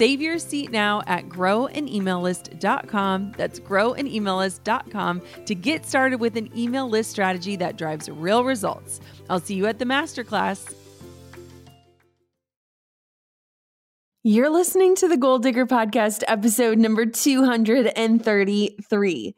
Save your seat now at growanemaillist.com. That's growanemaillist.com to get started with an email list strategy that drives real results. I'll see you at the masterclass. You're listening to the Goal Digger Podcast, episode number 233.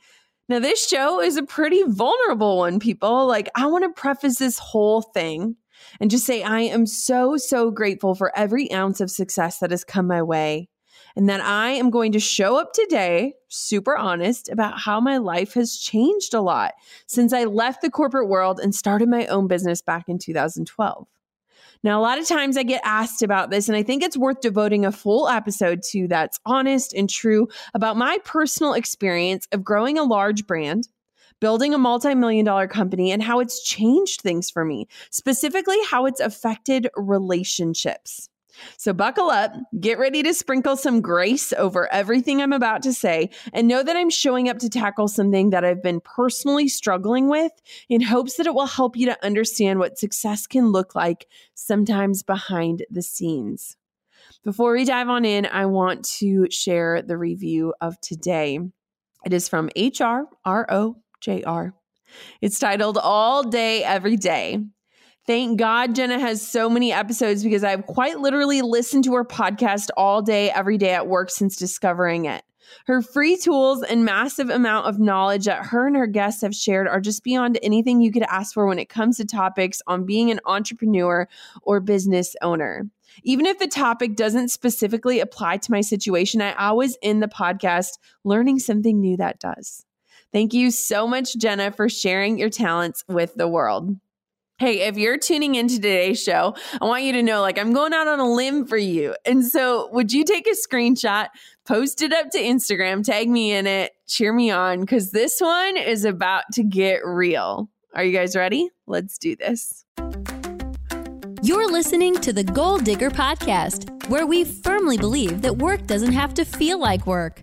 Now, this show is a pretty vulnerable one, people. Like, I want to preface this whole thing and just say I am so, so grateful for every ounce of success that has come my way. And that I am going to show up today, super honest, about how my life has changed a lot since I left the corporate world and started my own business back in 2012. Now, a lot of times I get asked about this, and I think it's worth devoting a full episode to that's honest and true about my personal experience of growing a large brand, building a multi million dollar company, and how it's changed things for me, specifically how it's affected relationships. So, buckle up, get ready to sprinkle some grace over everything I'm about to say, and know that I'm showing up to tackle something that I've been personally struggling with in hopes that it will help you to understand what success can look like sometimes behind the scenes. Before we dive on in, I want to share the review of today. It is from HRROJR. It's titled All Day, Every Day. Thank God Jenna has so many episodes because I've quite literally listened to her podcast all day, every day at work since discovering it. Her free tools and massive amount of knowledge that her and her guests have shared are just beyond anything you could ask for when it comes to topics on being an entrepreneur or business owner. Even if the topic doesn't specifically apply to my situation, I always end the podcast learning something new that does. Thank you so much, Jenna, for sharing your talents with the world. Hey, if you're tuning into today's show, I want you to know like I'm going out on a limb for you. And so, would you take a screenshot, post it up to Instagram, tag me in it, cheer me on cuz this one is about to get real. Are you guys ready? Let's do this. You're listening to the Goal Digger podcast, where we firmly believe that work doesn't have to feel like work.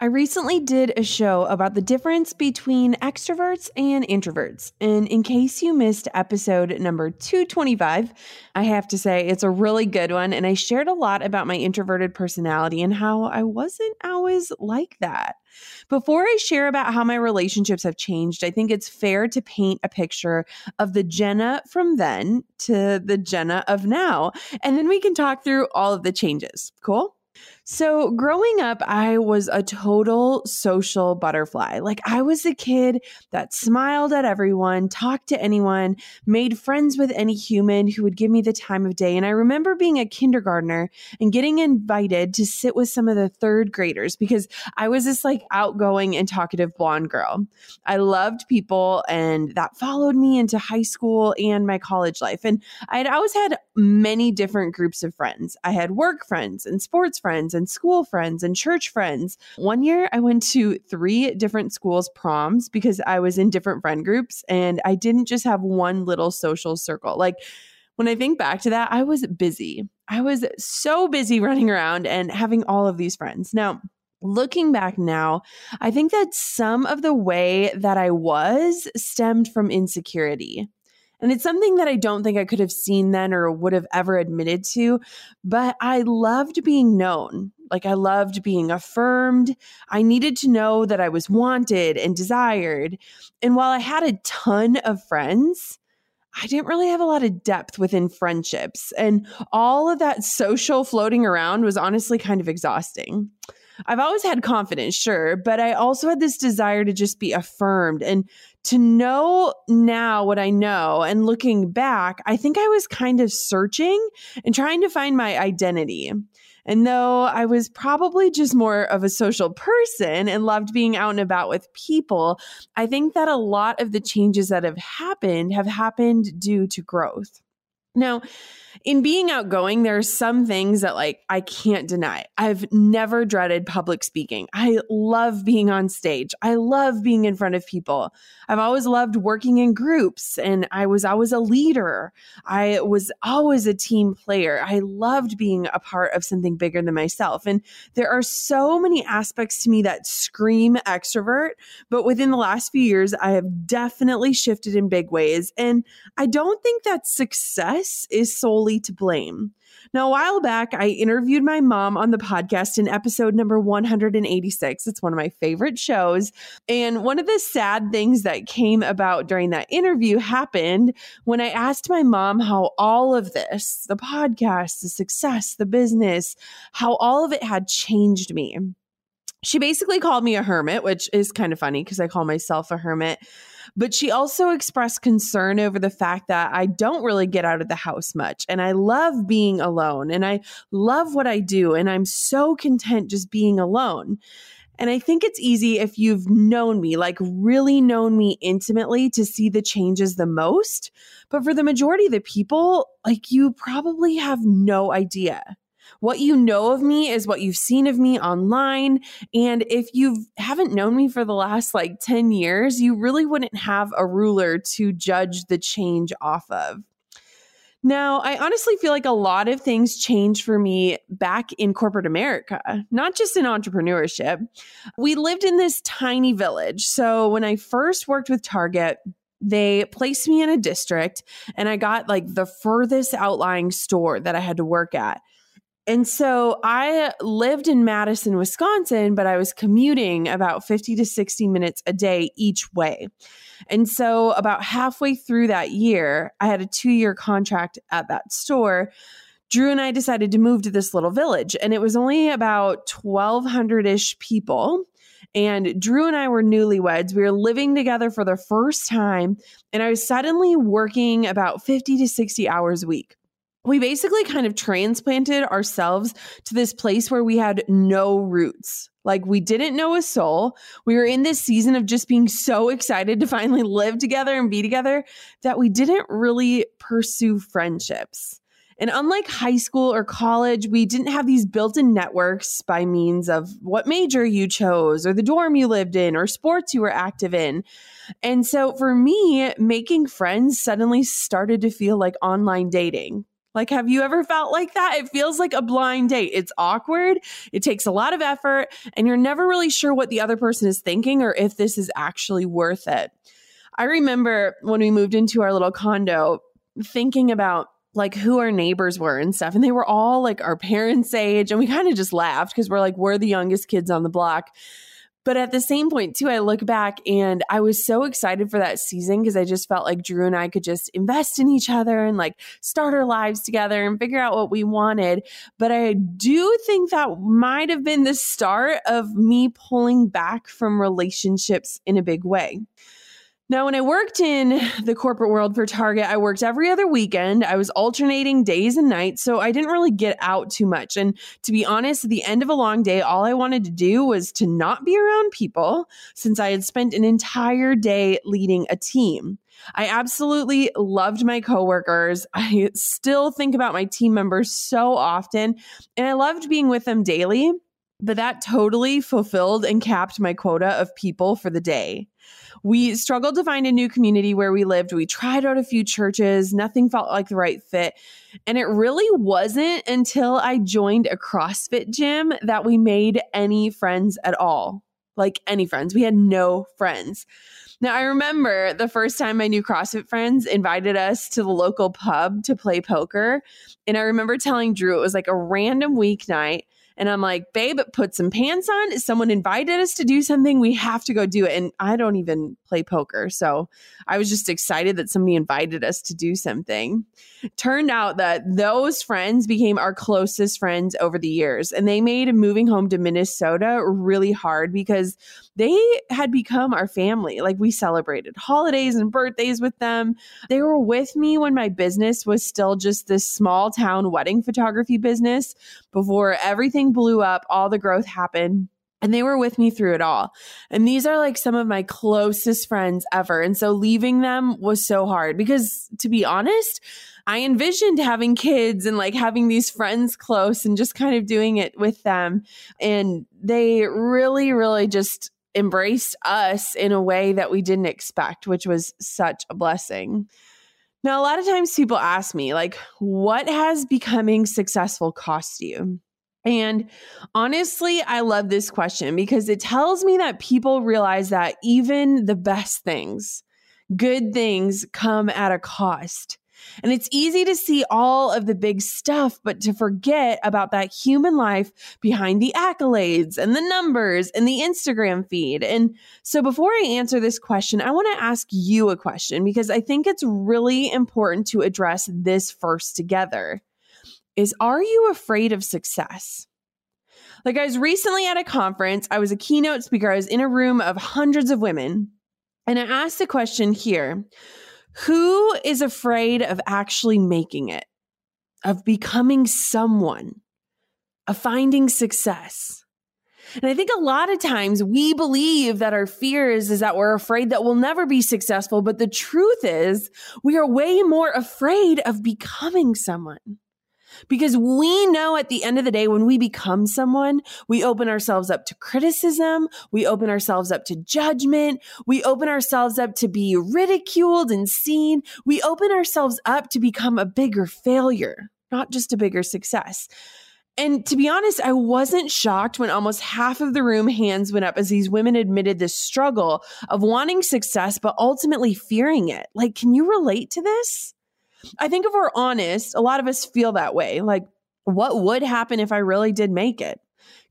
I recently did a show about the difference between extroverts and introverts. And in case you missed episode number 225, I have to say it's a really good one. And I shared a lot about my introverted personality and how I wasn't always like that. Before I share about how my relationships have changed, I think it's fair to paint a picture of the Jenna from then to the Jenna of now. And then we can talk through all of the changes. Cool? So, growing up, I was a total social butterfly. Like, I was a kid that smiled at everyone, talked to anyone, made friends with any human who would give me the time of day. And I remember being a kindergartner and getting invited to sit with some of the third graders because I was this like outgoing and talkative blonde girl. I loved people, and that followed me into high school and my college life. And I had always had many different groups of friends. I had work friends and sports friends and school friends and church friends. One year I went to three different schools' proms because I was in different friend groups and I didn't just have one little social circle. Like when I think back to that, I was busy. I was so busy running around and having all of these friends. Now, looking back now, I think that some of the way that I was stemmed from insecurity. And it's something that I don't think I could have seen then or would have ever admitted to, but I loved being known. Like I loved being affirmed. I needed to know that I was wanted and desired. And while I had a ton of friends, I didn't really have a lot of depth within friendships. And all of that social floating around was honestly kind of exhausting. I've always had confidence, sure, but I also had this desire to just be affirmed and to know now what I know. And looking back, I think I was kind of searching and trying to find my identity. And though I was probably just more of a social person and loved being out and about with people, I think that a lot of the changes that have happened have happened due to growth. Now, in being outgoing, there are some things that like I can't deny. I've never dreaded public speaking. I love being on stage. I love being in front of people. I've always loved working in groups and I was always a leader. I was always a team player. I loved being a part of something bigger than myself. And there are so many aspects to me that scream extrovert, but within the last few years I have definitely shifted in big ways and I don't think that success is solely solely to blame. Now, a while back, I interviewed my mom on the podcast in episode number 186. It's one of my favorite shows. And one of the sad things that came about during that interview happened when I asked my mom how all of this the podcast, the success, the business how all of it had changed me. She basically called me a hermit, which is kind of funny because I call myself a hermit. But she also expressed concern over the fact that I don't really get out of the house much and I love being alone and I love what I do and I'm so content just being alone. And I think it's easy if you've known me, like really known me intimately, to see the changes the most. But for the majority of the people, like you probably have no idea. What you know of me is what you've seen of me online. And if you haven't known me for the last like 10 years, you really wouldn't have a ruler to judge the change off of. Now, I honestly feel like a lot of things changed for me back in corporate America, not just in entrepreneurship. We lived in this tiny village. So when I first worked with Target, they placed me in a district and I got like the furthest outlying store that I had to work at. And so I lived in Madison, Wisconsin, but I was commuting about 50 to 60 minutes a day each way. And so about halfway through that year, I had a two year contract at that store. Drew and I decided to move to this little village, and it was only about 1,200 ish people. And Drew and I were newlyweds. We were living together for the first time, and I was suddenly working about 50 to 60 hours a week we basically kind of transplanted ourselves to this place where we had no roots. Like we didn't know a soul. We were in this season of just being so excited to finally live together and be together that we didn't really pursue friendships. And unlike high school or college, we didn't have these built in networks by means of what major you chose or the dorm you lived in or sports you were active in. And so for me, making friends suddenly started to feel like online dating. Like, have you ever felt like that? It feels like a blind date. It's awkward, it takes a lot of effort, and you're never really sure what the other person is thinking or if this is actually worth it. I remember when we moved into our little condo thinking about like who our neighbors were and stuff. And they were all like our parents' age. And we kind of just laughed because we're like, we're the youngest kids on the block. But at the same point, too, I look back and I was so excited for that season because I just felt like Drew and I could just invest in each other and like start our lives together and figure out what we wanted. But I do think that might have been the start of me pulling back from relationships in a big way. Now, when I worked in the corporate world for Target, I worked every other weekend. I was alternating days and nights, so I didn't really get out too much. And to be honest, at the end of a long day, all I wanted to do was to not be around people since I had spent an entire day leading a team. I absolutely loved my coworkers. I still think about my team members so often, and I loved being with them daily. But that totally fulfilled and capped my quota of people for the day. We struggled to find a new community where we lived. We tried out a few churches, nothing felt like the right fit. And it really wasn't until I joined a CrossFit gym that we made any friends at all. Like any friends. We had no friends. Now, I remember the first time my new CrossFit friends invited us to the local pub to play poker. And I remember telling Drew it was like a random weeknight. And I'm like, babe, put some pants on. Someone invited us to do something. We have to go do it. And I don't even play poker. So I was just excited that somebody invited us to do something. Turned out that those friends became our closest friends over the years. And they made moving home to Minnesota really hard because they had become our family. Like we celebrated holidays and birthdays with them. They were with me when my business was still just this small town wedding photography business before everything blew up, all the growth happened. And they were with me through it all. And these are like some of my closest friends ever. And so leaving them was so hard because to be honest, I envisioned having kids and like having these friends close and just kind of doing it with them. And they really, really just embraced us in a way that we didn't expect, which was such a blessing. Now, a lot of times people ask me, like, what has becoming successful cost you? And honestly, I love this question because it tells me that people realize that even the best things, good things, come at a cost. And it's easy to see all of the big stuff, but to forget about that human life behind the accolades and the numbers and the Instagram feed. And so before I answer this question, I want to ask you a question because I think it's really important to address this first together. Is are you afraid of success? Like I was recently at a conference, I was a keynote speaker, I was in a room of hundreds of women, and I asked a question here who is afraid of actually making it, of becoming someone, of finding success? And I think a lot of times we believe that our fears is that we're afraid that we'll never be successful. But the truth is, we are way more afraid of becoming someone. Because we know at the end of the day, when we become someone, we open ourselves up to criticism. We open ourselves up to judgment. We open ourselves up to be ridiculed and seen. We open ourselves up to become a bigger failure, not just a bigger success. And to be honest, I wasn't shocked when almost half of the room hands went up as these women admitted this struggle of wanting success, but ultimately fearing it. Like, can you relate to this? I think if we're honest, a lot of us feel that way. Like, what would happen if I really did make it?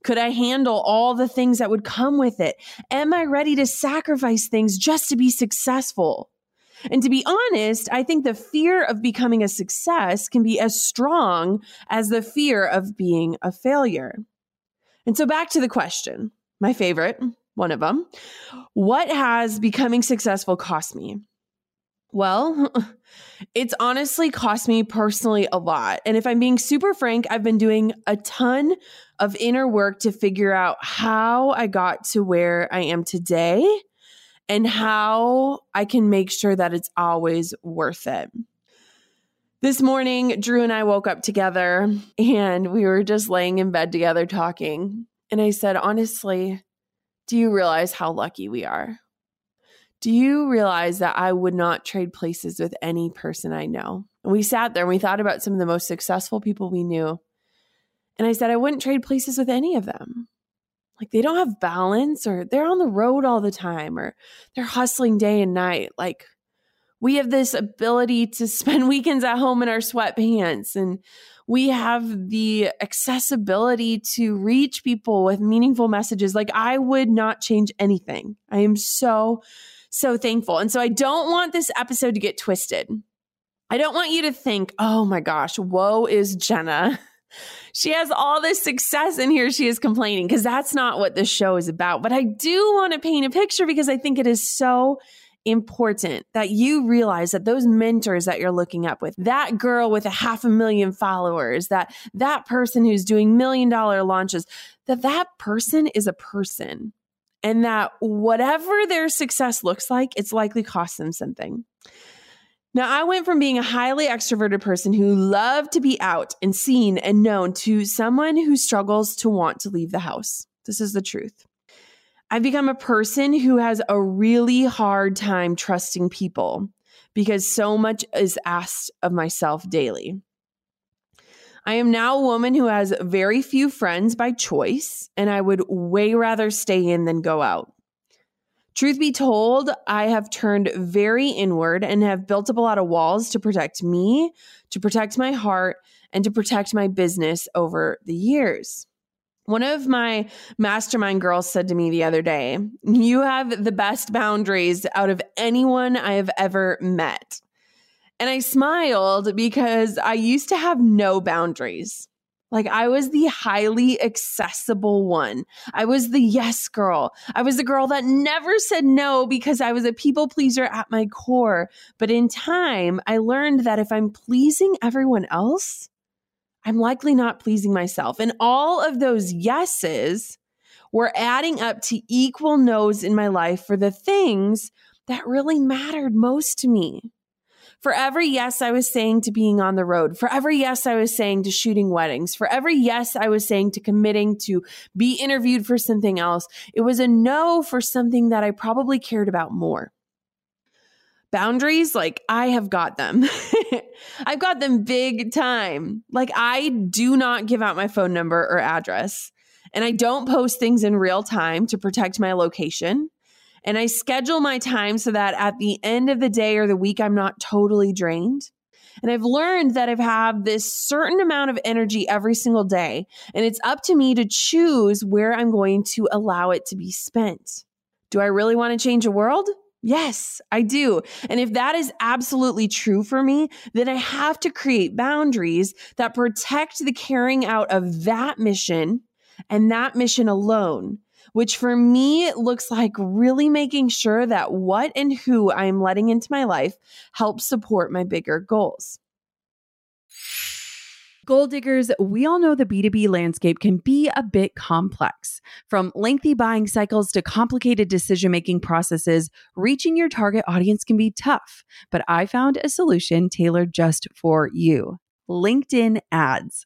Could I handle all the things that would come with it? Am I ready to sacrifice things just to be successful? And to be honest, I think the fear of becoming a success can be as strong as the fear of being a failure. And so back to the question, my favorite, one of them. What has becoming successful cost me? Well, it's honestly cost me personally a lot. And if I'm being super frank, I've been doing a ton of inner work to figure out how I got to where I am today and how I can make sure that it's always worth it. This morning, Drew and I woke up together and we were just laying in bed together talking. And I said, honestly, do you realize how lucky we are? Do you realize that I would not trade places with any person I know? And we sat there and we thought about some of the most successful people we knew. And I said, I wouldn't trade places with any of them. Like they don't have balance or they're on the road all the time or they're hustling day and night. Like we have this ability to spend weekends at home in our sweatpants and we have the accessibility to reach people with meaningful messages. Like I would not change anything. I am so so thankful. And so I don't want this episode to get twisted. I don't want you to think, oh my gosh, woe is Jenna. She has all this success and here she is complaining because that's not what this show is about. But I do want to paint a picture because I think it is so important that you realize that those mentors that you're looking up with, that girl with a half a million followers, that that person who's doing million dollar launches, that that person is a person and that whatever their success looks like, it's likely cost them something. Now, I went from being a highly extroverted person who loved to be out and seen and known to someone who struggles to want to leave the house. This is the truth. I've become a person who has a really hard time trusting people because so much is asked of myself daily. I am now a woman who has very few friends by choice, and I would way rather stay in than go out. Truth be told, I have turned very inward and have built up a lot of walls to protect me, to protect my heart, and to protect my business over the years. One of my mastermind girls said to me the other day, You have the best boundaries out of anyone I have ever met. And I smiled because I used to have no boundaries. Like I was the highly accessible one. I was the yes girl. I was the girl that never said no because I was a people pleaser at my core. But in time, I learned that if I'm pleasing everyone else, I'm likely not pleasing myself. And all of those yeses were adding up to equal no's in my life for the things that really mattered most to me. For every yes I was saying to being on the road, for every yes I was saying to shooting weddings, for every yes I was saying to committing to be interviewed for something else, it was a no for something that I probably cared about more. Boundaries, like I have got them. I've got them big time. Like I do not give out my phone number or address, and I don't post things in real time to protect my location. And I schedule my time so that at the end of the day or the week, I'm not totally drained. And I've learned that I have this certain amount of energy every single day. And it's up to me to choose where I'm going to allow it to be spent. Do I really want to change the world? Yes, I do. And if that is absolutely true for me, then I have to create boundaries that protect the carrying out of that mission and that mission alone which for me looks like really making sure that what and who I am letting into my life helps support my bigger goals. Goal diggers, we all know the B2B landscape can be a bit complex. From lengthy buying cycles to complicated decision making processes, reaching your target audience can be tough. But I found a solution tailored just for you LinkedIn ads.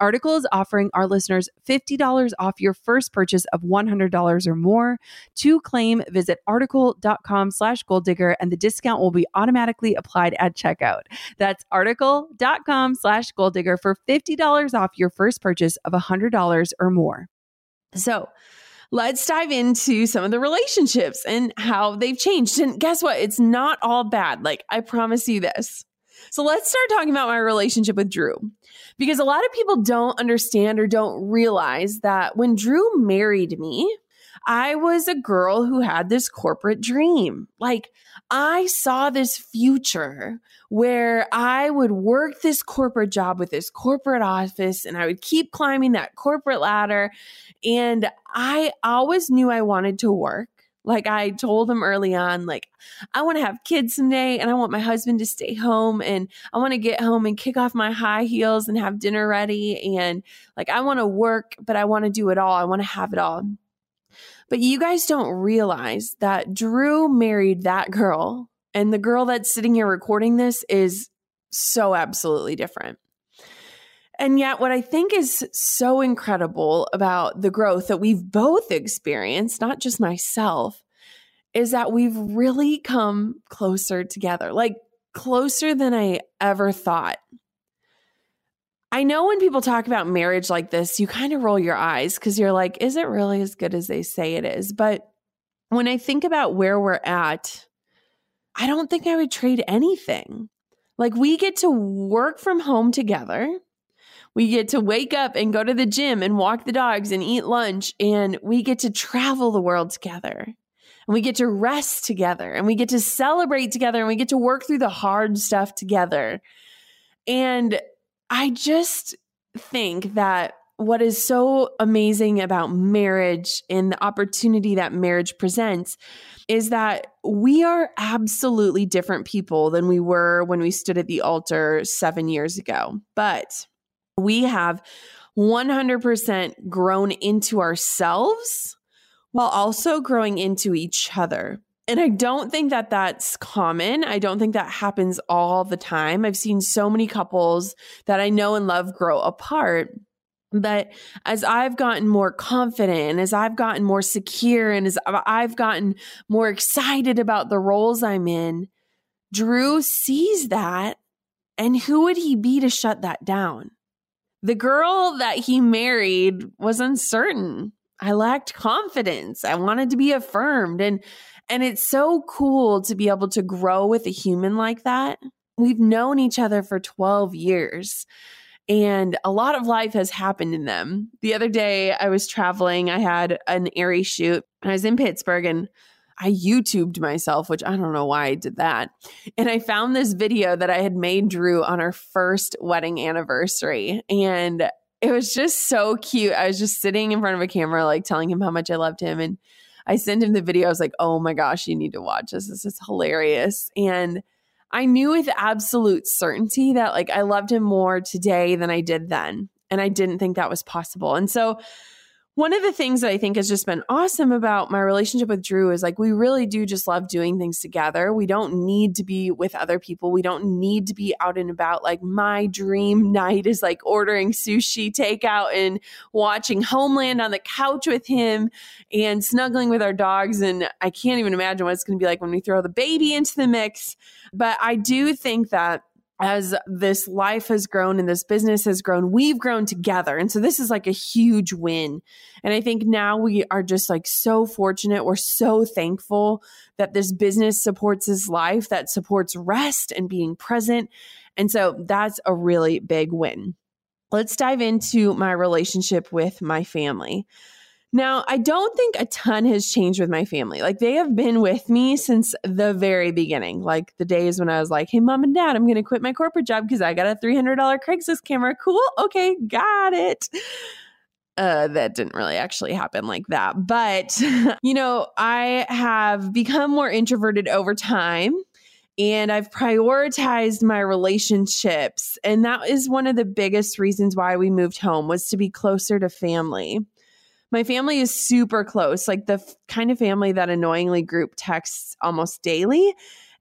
Article is offering our listeners $50 off your first purchase of $100 or more. To claim, visit article.com slash goal digger and the discount will be automatically applied at checkout. That's article.com slash goal digger for $50 off your first purchase of $100 or more. So, let's dive into some of the relationships and how they've changed. And guess what? It's not all bad. Like, I promise you this. So, let's start talking about my relationship with Drew because a lot of people don't understand or don't realize that when Drew married me, I was a girl who had this corporate dream. Like, I saw this future where I would work this corporate job with this corporate office and I would keep climbing that corporate ladder. And I always knew I wanted to work. Like I told him early on, like, I want to have kids someday and I want my husband to stay home and I want to get home and kick off my high heels and have dinner ready. And like, I want to work, but I want to do it all. I want to have it all. But you guys don't realize that Drew married that girl and the girl that's sitting here recording this is so absolutely different. And yet, what I think is so incredible about the growth that we've both experienced, not just myself, is that we've really come closer together, like closer than I ever thought. I know when people talk about marriage like this, you kind of roll your eyes because you're like, is it really as good as they say it is? But when I think about where we're at, I don't think I would trade anything. Like, we get to work from home together. We get to wake up and go to the gym and walk the dogs and eat lunch. And we get to travel the world together. And we get to rest together. And we get to celebrate together. And we get to work through the hard stuff together. And I just think that what is so amazing about marriage and the opportunity that marriage presents is that we are absolutely different people than we were when we stood at the altar seven years ago. But we have 100% grown into ourselves while also growing into each other. And I don't think that that's common. I don't think that happens all the time. I've seen so many couples that I know and love grow apart. But as I've gotten more confident, and as I've gotten more secure, and as I've gotten more excited about the roles I'm in, Drew sees that. And who would he be to shut that down? The girl that he married was uncertain. I lacked confidence. I wanted to be affirmed and and it's so cool to be able to grow with a human like that. We've known each other for 12 years and a lot of life has happened in them. The other day I was traveling, I had an Aerie shoot, and I was in Pittsburgh and I YouTubed myself, which I don't know why I did that. And I found this video that I had made Drew on our first wedding anniversary. And it was just so cute. I was just sitting in front of a camera, like telling him how much I loved him. And I sent him the video. I was like, oh my gosh, you need to watch this. This is hilarious. And I knew with absolute certainty that like I loved him more today than I did then. And I didn't think that was possible. And so one of the things that I think has just been awesome about my relationship with Drew is like we really do just love doing things together. We don't need to be with other people. We don't need to be out and about. Like my dream night is like ordering sushi takeout and watching Homeland on the couch with him and snuggling with our dogs. And I can't even imagine what it's going to be like when we throw the baby into the mix. But I do think that as this life has grown and this business has grown, we've grown together. And so this is like a huge win. And I think now we are just like so fortunate. We're so thankful that this business supports his life, that supports rest and being present. And so that's a really big win. Let's dive into my relationship with my family. Now, I don't think a ton has changed with my family. Like they have been with me since the very beginning, like the days when I was like, hey, mom and dad, I'm going to quit my corporate job because I got a $300 Craigslist camera. Cool. Okay. Got it. Uh, that didn't really actually happen like that. But, you know, I have become more introverted over time and I've prioritized my relationships. And that is one of the biggest reasons why we moved home was to be closer to family my family is super close, like the f- kind of family that annoyingly group texts almost daily.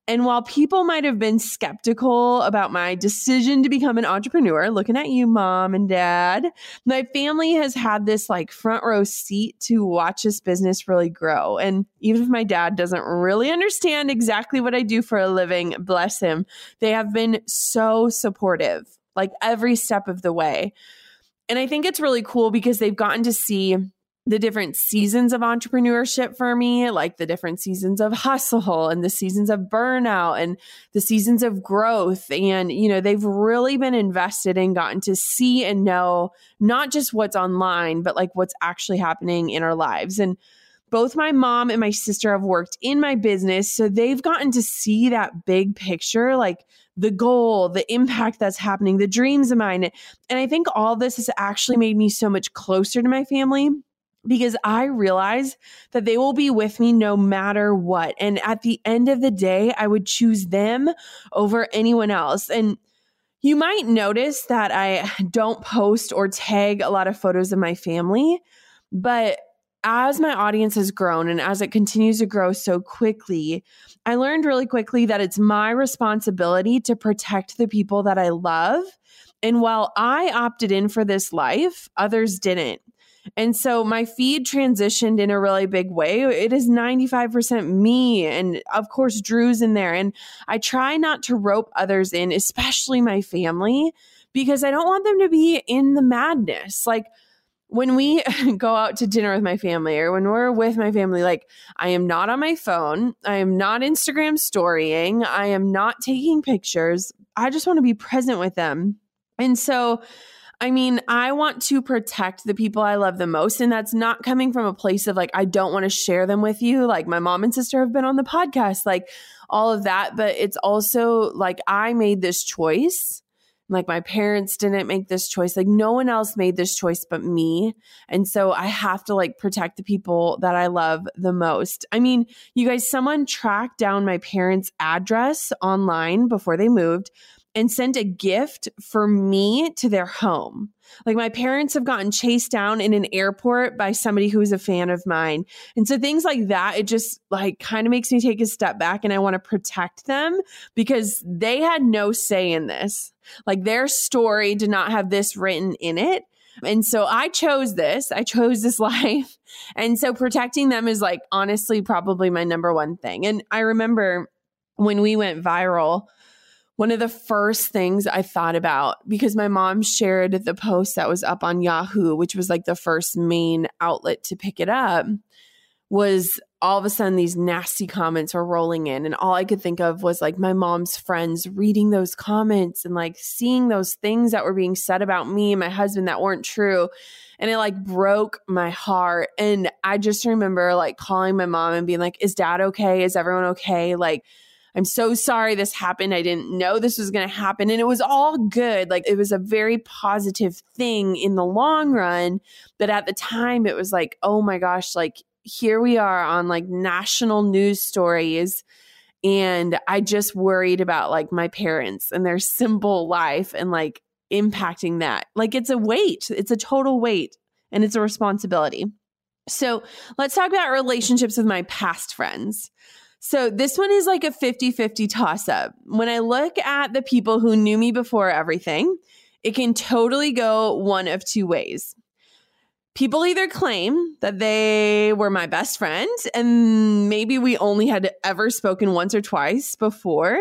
And while people might have been skeptical about my decision to become an entrepreneur, looking at you, mom and dad, my family has had this like front row seat to watch this business really grow. And even if my dad doesn't really understand exactly what I do for a living, bless him, they have been so supportive, like every step of the way. And I think it's really cool because they've gotten to see the different seasons of entrepreneurship for me, like the different seasons of hustle and the seasons of burnout and the seasons of growth. And, you know, they've really been invested and gotten to see and know not just what's online, but like what's actually happening in our lives. And both my mom and my sister have worked in my business. So they've gotten to see that big picture, like the goal, the impact that's happening, the dreams of mine. And I think all this has actually made me so much closer to my family because I realize that they will be with me no matter what. And at the end of the day, I would choose them over anyone else. And you might notice that I don't post or tag a lot of photos of my family, but as my audience has grown and as it continues to grow so quickly, I learned really quickly that it's my responsibility to protect the people that I love. And while I opted in for this life, others didn't. And so my feed transitioned in a really big way. It is 95% me. And of course, Drew's in there. And I try not to rope others in, especially my family, because I don't want them to be in the madness. Like, when we go out to dinner with my family or when we're with my family, like I am not on my phone. I am not Instagram storying. I am not taking pictures. I just want to be present with them. And so I mean, I want to protect the people I love the most. And that's not coming from a place of like, I don't want to share them with you. Like, my mom and sister have been on the podcast, like all of that. But it's also like, I made this choice. Like, my parents didn't make this choice. Like, no one else made this choice but me. And so I have to like protect the people that I love the most. I mean, you guys, someone tracked down my parents' address online before they moved and sent a gift for me to their home. Like my parents have gotten chased down in an airport by somebody who is a fan of mine. And so things like that, it just like kind of makes me take a step back and I want to protect them because they had no say in this. Like their story did not have this written in it. And so I chose this. I chose this life. And so protecting them is like honestly probably my number one thing. And I remember when we went viral, one of the first things I thought about because my mom shared the post that was up on Yahoo, which was like the first main outlet to pick it up, was all of a sudden these nasty comments were rolling in. And all I could think of was like my mom's friends reading those comments and like seeing those things that were being said about me and my husband that weren't true. And it like broke my heart. And I just remember like calling my mom and being like, Is dad okay? Is everyone okay? Like, I'm so sorry this happened. I didn't know this was going to happen. And it was all good. Like it was a very positive thing in the long run. But at the time, it was like, oh my gosh, like here we are on like national news stories. And I just worried about like my parents and their simple life and like impacting that. Like it's a weight, it's a total weight and it's a responsibility. So let's talk about relationships with my past friends. So this one is like a 50 50 toss up. When I look at the people who knew me before everything, it can totally go one of two ways. People either claim that they were my best friend and maybe we only had ever spoken once or twice before,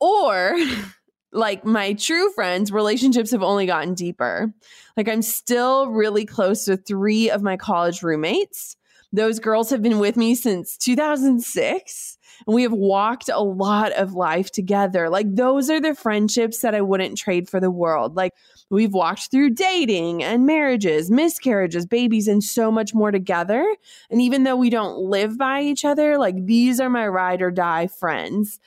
or like my true friends, relationships have only gotten deeper. Like I'm still really close to three of my college roommates those girls have been with me since 2006 and we have walked a lot of life together. Like those are the friendships that I wouldn't trade for the world. Like we've walked through dating and marriages, miscarriages, babies, and so much more together. And even though we don't live by each other, like these are my ride or die friends.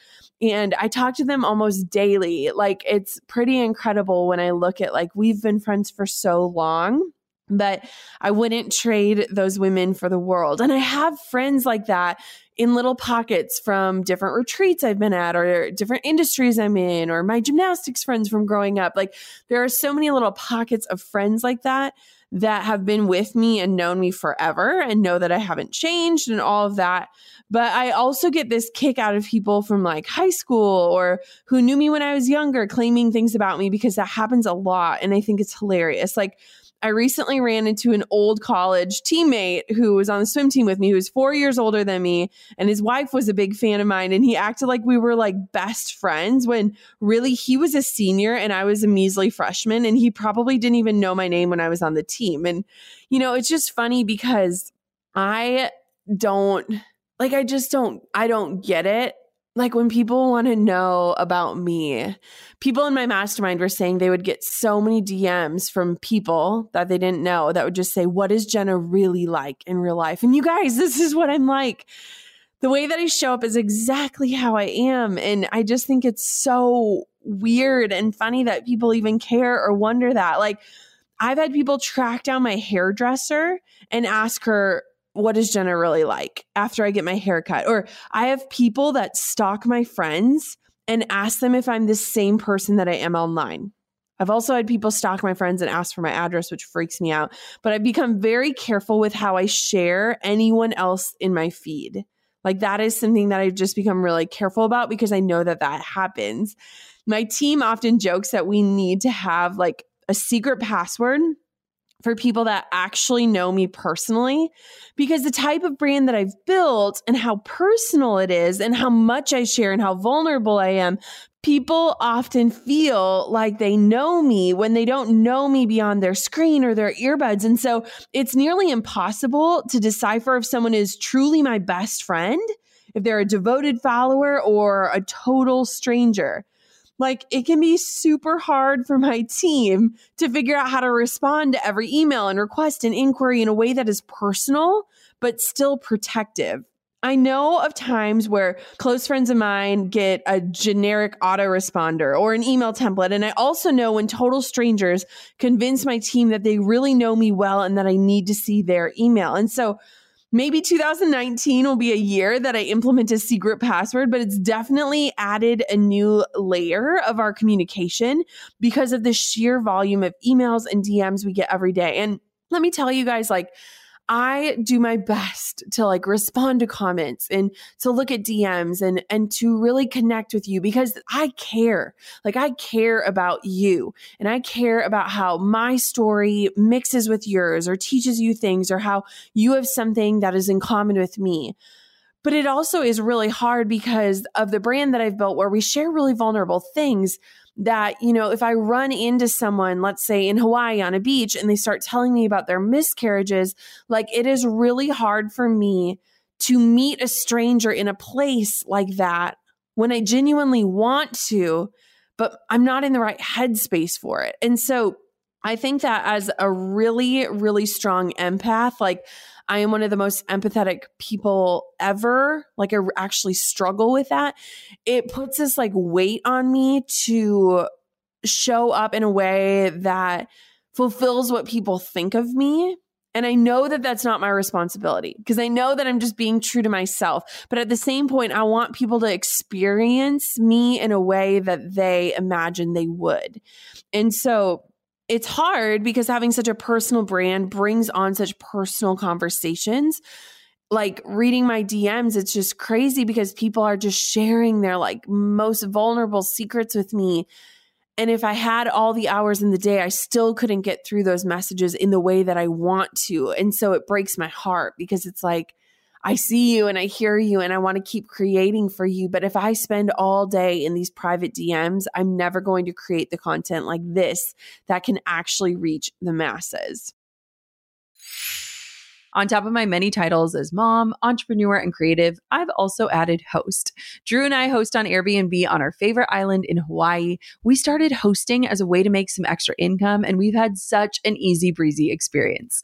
And I talk to them almost daily. Like it's pretty incredible when I look at like we've been friends for so long but I wouldn't trade those women for the world. And I have friends like that in little pockets from different retreats I've been at or different industries I'm in or my gymnastics friends from growing up. Like there are so many little pockets of friends like that that have been with me and known me forever and know that I haven't changed and all of that. But I also get this kick out of people from like high school or who knew me when I was younger claiming things about me because that happens a lot. And I think it's hilarious. Like, I recently ran into an old college teammate who was on the swim team with me, who was four years older than me, and his wife was a big fan of mine. And he acted like we were like best friends when really he was a senior and I was a measly freshman. And he probably didn't even know my name when I was on the team. And, you know, it's just funny because I don't like, I just don't, I don't get it like when people want to know about me, people in my mastermind were saying they would get so many DMs from people that they didn't know that would just say, What is Jenna really like in real life? And you guys, this is what I'm like. The way that I show up is exactly how I am. And I just think it's so weird and funny that people even care or wonder that. Like, I've had people track down my hairdresser and ask her, what is Jenna really like after I get my haircut? Or I have people that stalk my friends and ask them if I'm the same person that I am online. I've also had people stalk my friends and ask for my address, which freaks me out. But I've become very careful with how I share anyone else in my feed. Like that is something that I've just become really careful about because I know that that happens. My team often jokes that we need to have like a secret password for people that actually know me personally because the type of brand that I've built and how personal it is and how much I share and how vulnerable I am, people often feel like they know me when they don't know me beyond their screen or their earbuds. And so it's nearly impossible to decipher if someone is truly my best friend, if they're a devoted follower or a total stranger. Like it can be super hard for my team to figure out how to respond to every email and request and inquiry in a way that is personal, but still protective. I know of times where close friends of mine get a generic autoresponder or an email template. And I also know when total strangers convince my team that they really know me well and that I need to see their email. And so maybe 2019 will be a year that I implement a secret password, but it's definitely added a new layer of our communication because of the sheer volume of emails and DMs we get every day. And let me tell you guys, like, I do my best to like respond to comments and to look at DMs and and to really connect with you because I care. Like I care about you and I care about how my story mixes with yours or teaches you things or how you have something that is in common with me. But it also is really hard because of the brand that I've built where we share really vulnerable things that, you know, if I run into someone, let's say in Hawaii on a beach, and they start telling me about their miscarriages, like it is really hard for me to meet a stranger in a place like that when I genuinely want to, but I'm not in the right headspace for it. And so I think that as a really, really strong empath, like I am one of the most empathetic people ever. Like I actually struggle with that. It puts this like weight on me to show up in a way that fulfills what people think of me. And I know that that's not my responsibility because I know that I'm just being true to myself. But at the same point, I want people to experience me in a way that they imagine they would. And so it's hard because having such a personal brand brings on such personal conversations like reading my DMs, it's just crazy because people are just sharing their like most vulnerable secrets with me. And if I had all the hours in the day, I still couldn't get through those messages in the way that I want to. And so it breaks my heart because it's like, I see you and I hear you and I want to keep creating for you. But if I spend all day in these private DMs, I'm never going to create the content like this that can actually reach the masses. On top of my many titles as mom, entrepreneur, and creative, I've also added host. Drew and I host on Airbnb on our favorite island in Hawaii. We started hosting as a way to make some extra income, and we've had such an easy breezy experience.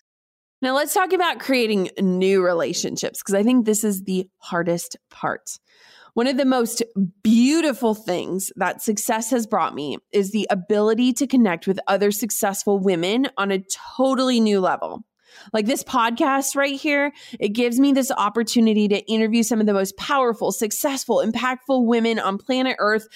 Now, let's talk about creating new relationships because I think this is the hardest part. One of the most beautiful things that success has brought me is the ability to connect with other successful women on a totally new level. Like this podcast right here, it gives me this opportunity to interview some of the most powerful, successful, impactful women on planet Earth.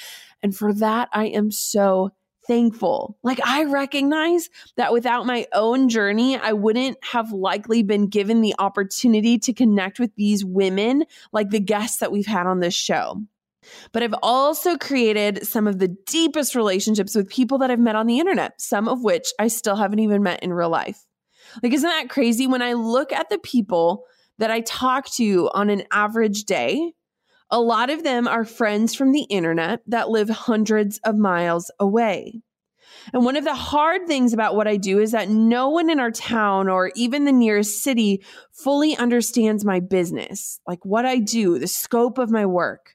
And for that, I am so thankful. Like I recognize that without my own journey, I wouldn't have likely been given the opportunity to connect with these women like the guests that we've had on this show. But I've also created some of the deepest relationships with people that I've met on the internet, some of which I still haven't even met in real life. Like, isn't that crazy? When I look at the people that I talk to on an average day, a lot of them are friends from the internet that live hundreds of miles away. And one of the hard things about what I do is that no one in our town or even the nearest city fully understands my business, like what I do, the scope of my work.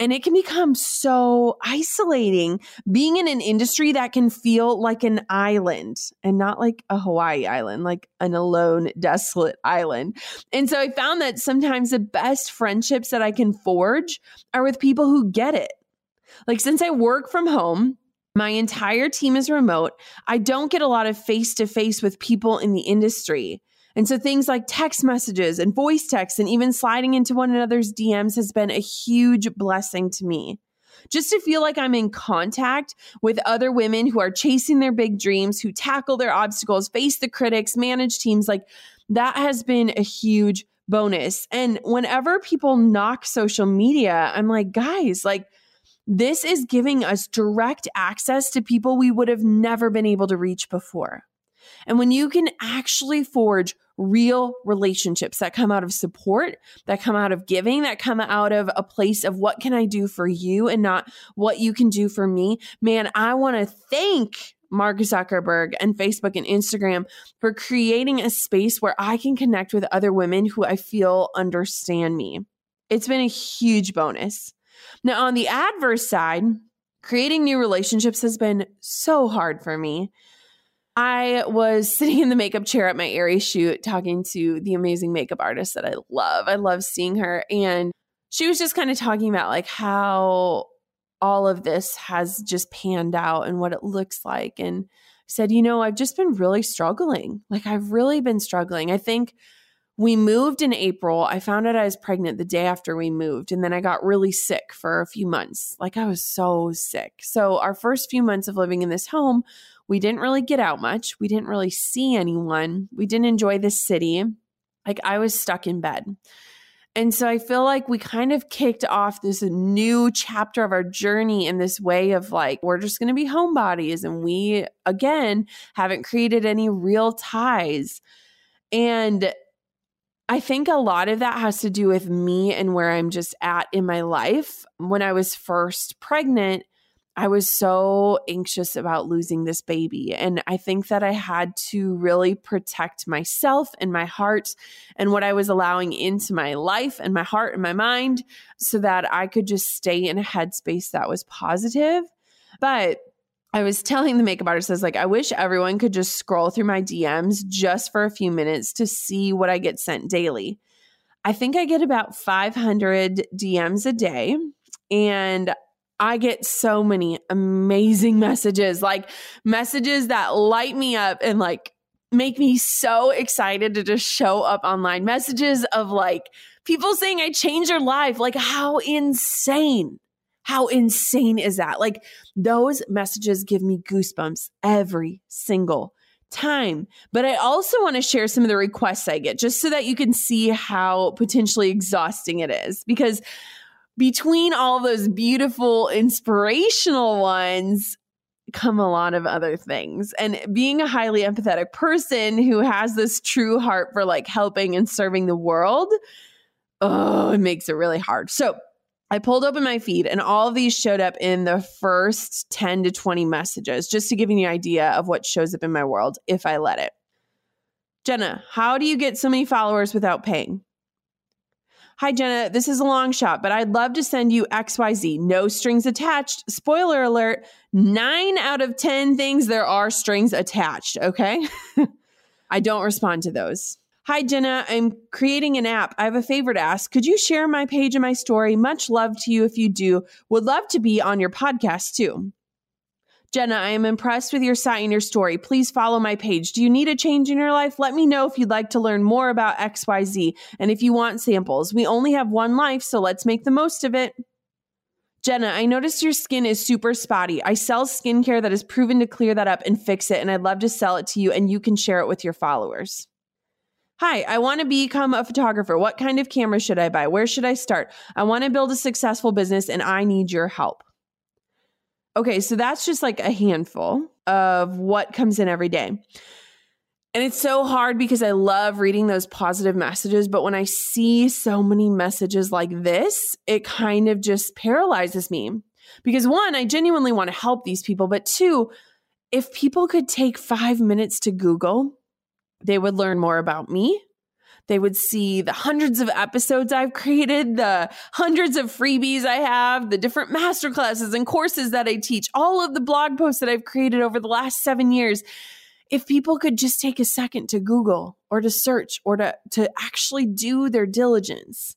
And it can become so isolating being in an industry that can feel like an island and not like a Hawaii island, like an alone, desolate island. And so I found that sometimes the best friendships that I can forge are with people who get it. Like since I work from home, my entire team is remote. I don't get a lot of face to face with people in the industry. And so things like text messages and voice texts and even sliding into one another's DMs has been a huge blessing to me. Just to feel like I'm in contact with other women who are chasing their big dreams, who tackle their obstacles, face the critics, manage teams, like that has been a huge bonus. And whenever people knock social media, I'm like, guys, like, this is giving us direct access to people we would have never been able to reach before. And when you can actually forge real relationships that come out of support, that come out of giving, that come out of a place of what can I do for you and not what you can do for me, man, I want to thank Mark Zuckerberg and Facebook and Instagram for creating a space where I can connect with other women who I feel understand me. It's been a huge bonus. Now, on the adverse side, creating new relationships has been so hard for me. I was sitting in the makeup chair at my Aerie shoot talking to the amazing makeup artist that I love. I love seeing her. And she was just kind of talking about like how all of this has just panned out and what it looks like. And said, you know, I've just been really struggling. Like, I've really been struggling. I think we moved in April. I found out I was pregnant the day after we moved. And then I got really sick for a few months. Like, I was so sick. So, our first few months of living in this home, we didn't really get out much. We didn't really see anyone. We didn't enjoy the city. Like I was stuck in bed. And so I feel like we kind of kicked off this new chapter of our journey in this way of like, we're just going to be homebodies. And we, again, haven't created any real ties. And I think a lot of that has to do with me and where I'm just at in my life. When I was first pregnant, I was so anxious about losing this baby. And I think that I had to really protect myself and my heart and what I was allowing into my life and my heart and my mind so that I could just stay in a headspace that was positive. But I was telling the makeup artist, I was like, I wish everyone could just scroll through my DMs just for a few minutes to see what I get sent daily. I think I get about 500 DMs a day. And I get so many amazing messages, like messages that light me up and like make me so excited to just show up online. Messages of like people saying I changed your life. Like, how insane. How insane is that? Like, those messages give me goosebumps every single time. But I also want to share some of the requests I get just so that you can see how potentially exhausting it is. Because between all those beautiful, inspirational ones, come a lot of other things. And being a highly empathetic person who has this true heart for like helping and serving the world, oh, it makes it really hard. So I pulled open my feed and all of these showed up in the first 10 to 20 messages, just to give you an idea of what shows up in my world if I let it. Jenna, how do you get so many followers without paying? Hi, Jenna. This is a long shot, but I'd love to send you XYZ. No strings attached. Spoiler alert nine out of 10 things there are strings attached. Okay. I don't respond to those. Hi, Jenna. I'm creating an app. I have a favor to ask. Could you share my page and my story? Much love to you if you do. Would love to be on your podcast too. Jenna, I am impressed with your site and your story. Please follow my page. Do you need a change in your life? Let me know if you'd like to learn more about XYZ and if you want samples. We only have one life, so let's make the most of it. Jenna, I noticed your skin is super spotty. I sell skincare that is proven to clear that up and fix it, and I'd love to sell it to you and you can share it with your followers. Hi, I want to become a photographer. What kind of camera should I buy? Where should I start? I want to build a successful business and I need your help. Okay, so that's just like a handful of what comes in every day. And it's so hard because I love reading those positive messages. But when I see so many messages like this, it kind of just paralyzes me. Because one, I genuinely want to help these people. But two, if people could take five minutes to Google, they would learn more about me. They would see the hundreds of episodes I've created, the hundreds of freebies I have, the different masterclasses and courses that I teach, all of the blog posts that I've created over the last seven years. If people could just take a second to Google or to search or to, to actually do their diligence,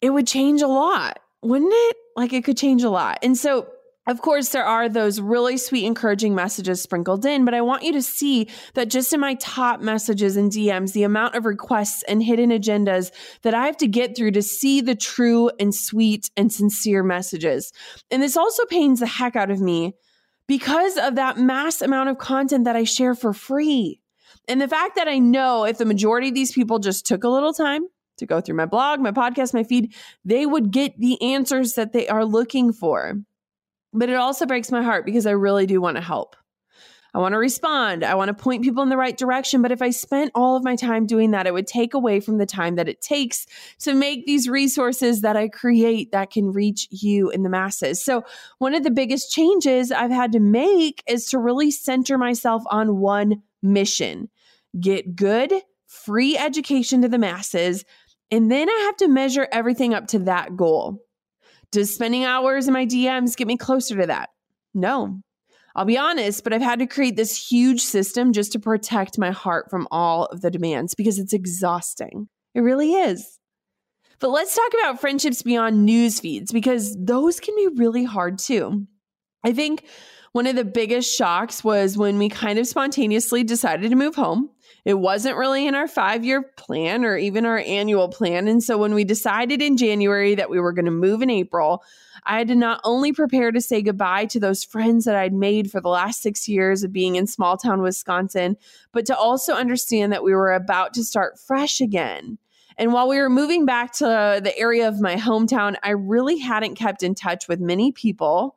it would change a lot, wouldn't it? Like it could change a lot. And so of course, there are those really sweet, encouraging messages sprinkled in, but I want you to see that just in my top messages and DMs, the amount of requests and hidden agendas that I have to get through to see the true and sweet and sincere messages. And this also pains the heck out of me because of that mass amount of content that I share for free. And the fact that I know if the majority of these people just took a little time, to go through my blog, my podcast, my feed, they would get the answers that they are looking for. But it also breaks my heart because I really do want to help. I want to respond. I want to point people in the right direction. But if I spent all of my time doing that, it would take away from the time that it takes to make these resources that I create that can reach you in the masses. So, one of the biggest changes I've had to make is to really center myself on one mission get good, free education to the masses. And then I have to measure everything up to that goal. Does spending hours in my DMs get me closer to that? No. I'll be honest, but I've had to create this huge system just to protect my heart from all of the demands because it's exhausting. It really is. But let's talk about friendships beyond news feeds because those can be really hard too. I think one of the biggest shocks was when we kind of spontaneously decided to move home. It wasn't really in our five year plan or even our annual plan. And so when we decided in January that we were going to move in April, I had to not only prepare to say goodbye to those friends that I'd made for the last six years of being in small town Wisconsin, but to also understand that we were about to start fresh again. And while we were moving back to the area of my hometown, I really hadn't kept in touch with many people.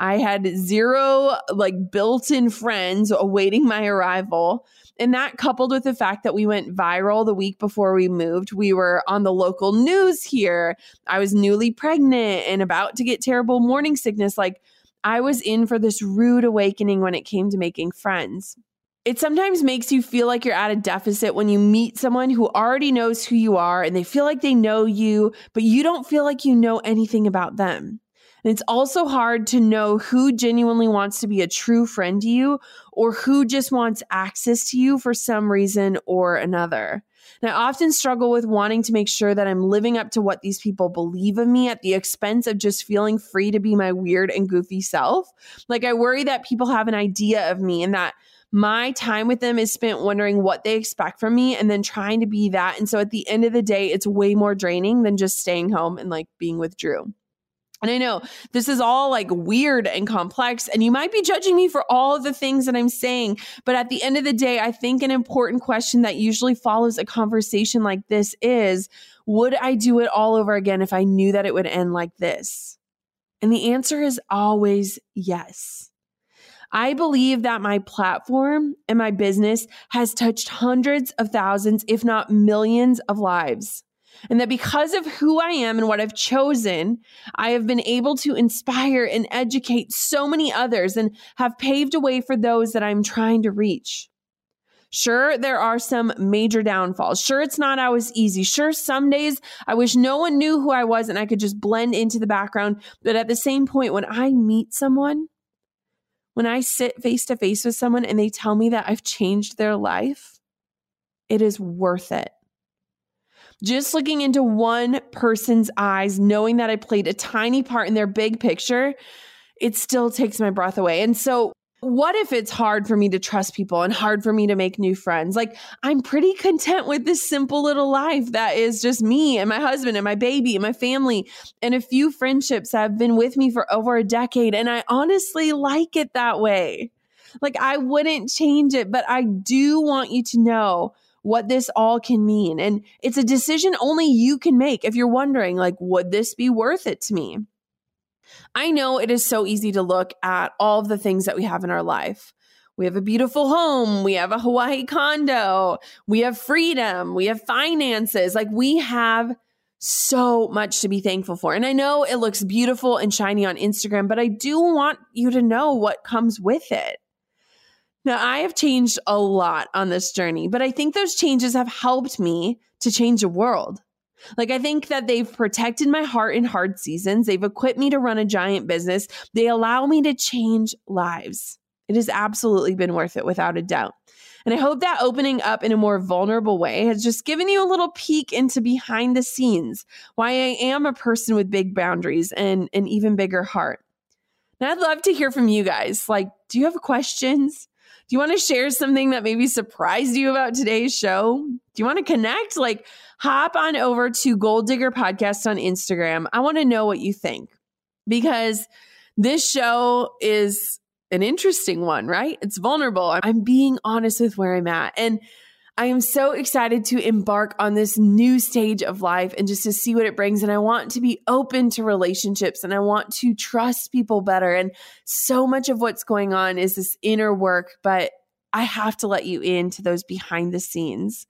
I had zero like built in friends awaiting my arrival. And that coupled with the fact that we went viral the week before we moved, we were on the local news here. I was newly pregnant and about to get terrible morning sickness. Like I was in for this rude awakening when it came to making friends. It sometimes makes you feel like you're at a deficit when you meet someone who already knows who you are and they feel like they know you, but you don't feel like you know anything about them. And it's also hard to know who genuinely wants to be a true friend to you or who just wants access to you for some reason or another. And I often struggle with wanting to make sure that I'm living up to what these people believe of me at the expense of just feeling free to be my weird and goofy self. Like, I worry that people have an idea of me and that my time with them is spent wondering what they expect from me and then trying to be that. And so at the end of the day, it's way more draining than just staying home and like being with Drew. And I know this is all like weird and complex, and you might be judging me for all of the things that I'm saying. But at the end of the day, I think an important question that usually follows a conversation like this is Would I do it all over again if I knew that it would end like this? And the answer is always yes. I believe that my platform and my business has touched hundreds of thousands, if not millions, of lives. And that because of who I am and what I've chosen, I have been able to inspire and educate so many others and have paved a way for those that I'm trying to reach. Sure, there are some major downfalls. Sure, it's not always easy. Sure, some days I wish no one knew who I was and I could just blend into the background. But at the same point, when I meet someone, when I sit face to face with someone and they tell me that I've changed their life, it is worth it. Just looking into one person's eyes, knowing that I played a tiny part in their big picture, it still takes my breath away. And so, what if it's hard for me to trust people and hard for me to make new friends? Like, I'm pretty content with this simple little life that is just me and my husband and my baby and my family and a few friendships that have been with me for over a decade. And I honestly like it that way. Like, I wouldn't change it, but I do want you to know what this all can mean. And it's a decision only you can make if you're wondering, like, would this be worth it to me? I know it is so easy to look at all of the things that we have in our life. We have a beautiful home. We have a Hawaii condo. We have freedom. We have finances. Like we have so much to be thankful for. And I know it looks beautiful and shiny on Instagram, but I do want you to know what comes with it. Now, I have changed a lot on this journey, but I think those changes have helped me to change the world. Like, I think that they've protected my heart in hard seasons. They've equipped me to run a giant business. They allow me to change lives. It has absolutely been worth it without a doubt. And I hope that opening up in a more vulnerable way has just given you a little peek into behind the scenes, why I am a person with big boundaries and an even bigger heart. And I'd love to hear from you guys. Like, do you have questions? Do you want to share something that maybe surprised you about today's show? Do you want to connect? Like, hop on over to Goal Digger Podcast on Instagram. I want to know what you think because this show is an interesting one, right? It's vulnerable. I'm being honest with where I'm at. And I am so excited to embark on this new stage of life and just to see what it brings. And I want to be open to relationships and I want to trust people better. And so much of what's going on is this inner work, but I have to let you into those behind the scenes.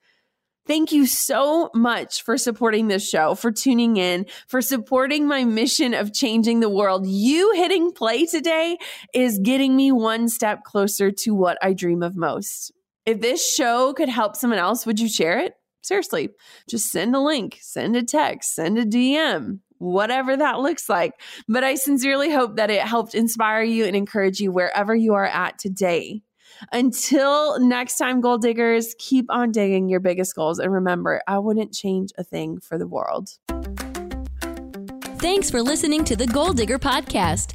Thank you so much for supporting this show, for tuning in, for supporting my mission of changing the world. You hitting play today is getting me one step closer to what I dream of most. If this show could help someone else, would you share it? Seriously, just send a link, send a text, send a DM, whatever that looks like. But I sincerely hope that it helped inspire you and encourage you wherever you are at today. Until next time, goal diggers, keep on digging your biggest goals. And remember, I wouldn't change a thing for the world. Thanks for listening to the Goal Digger Podcast.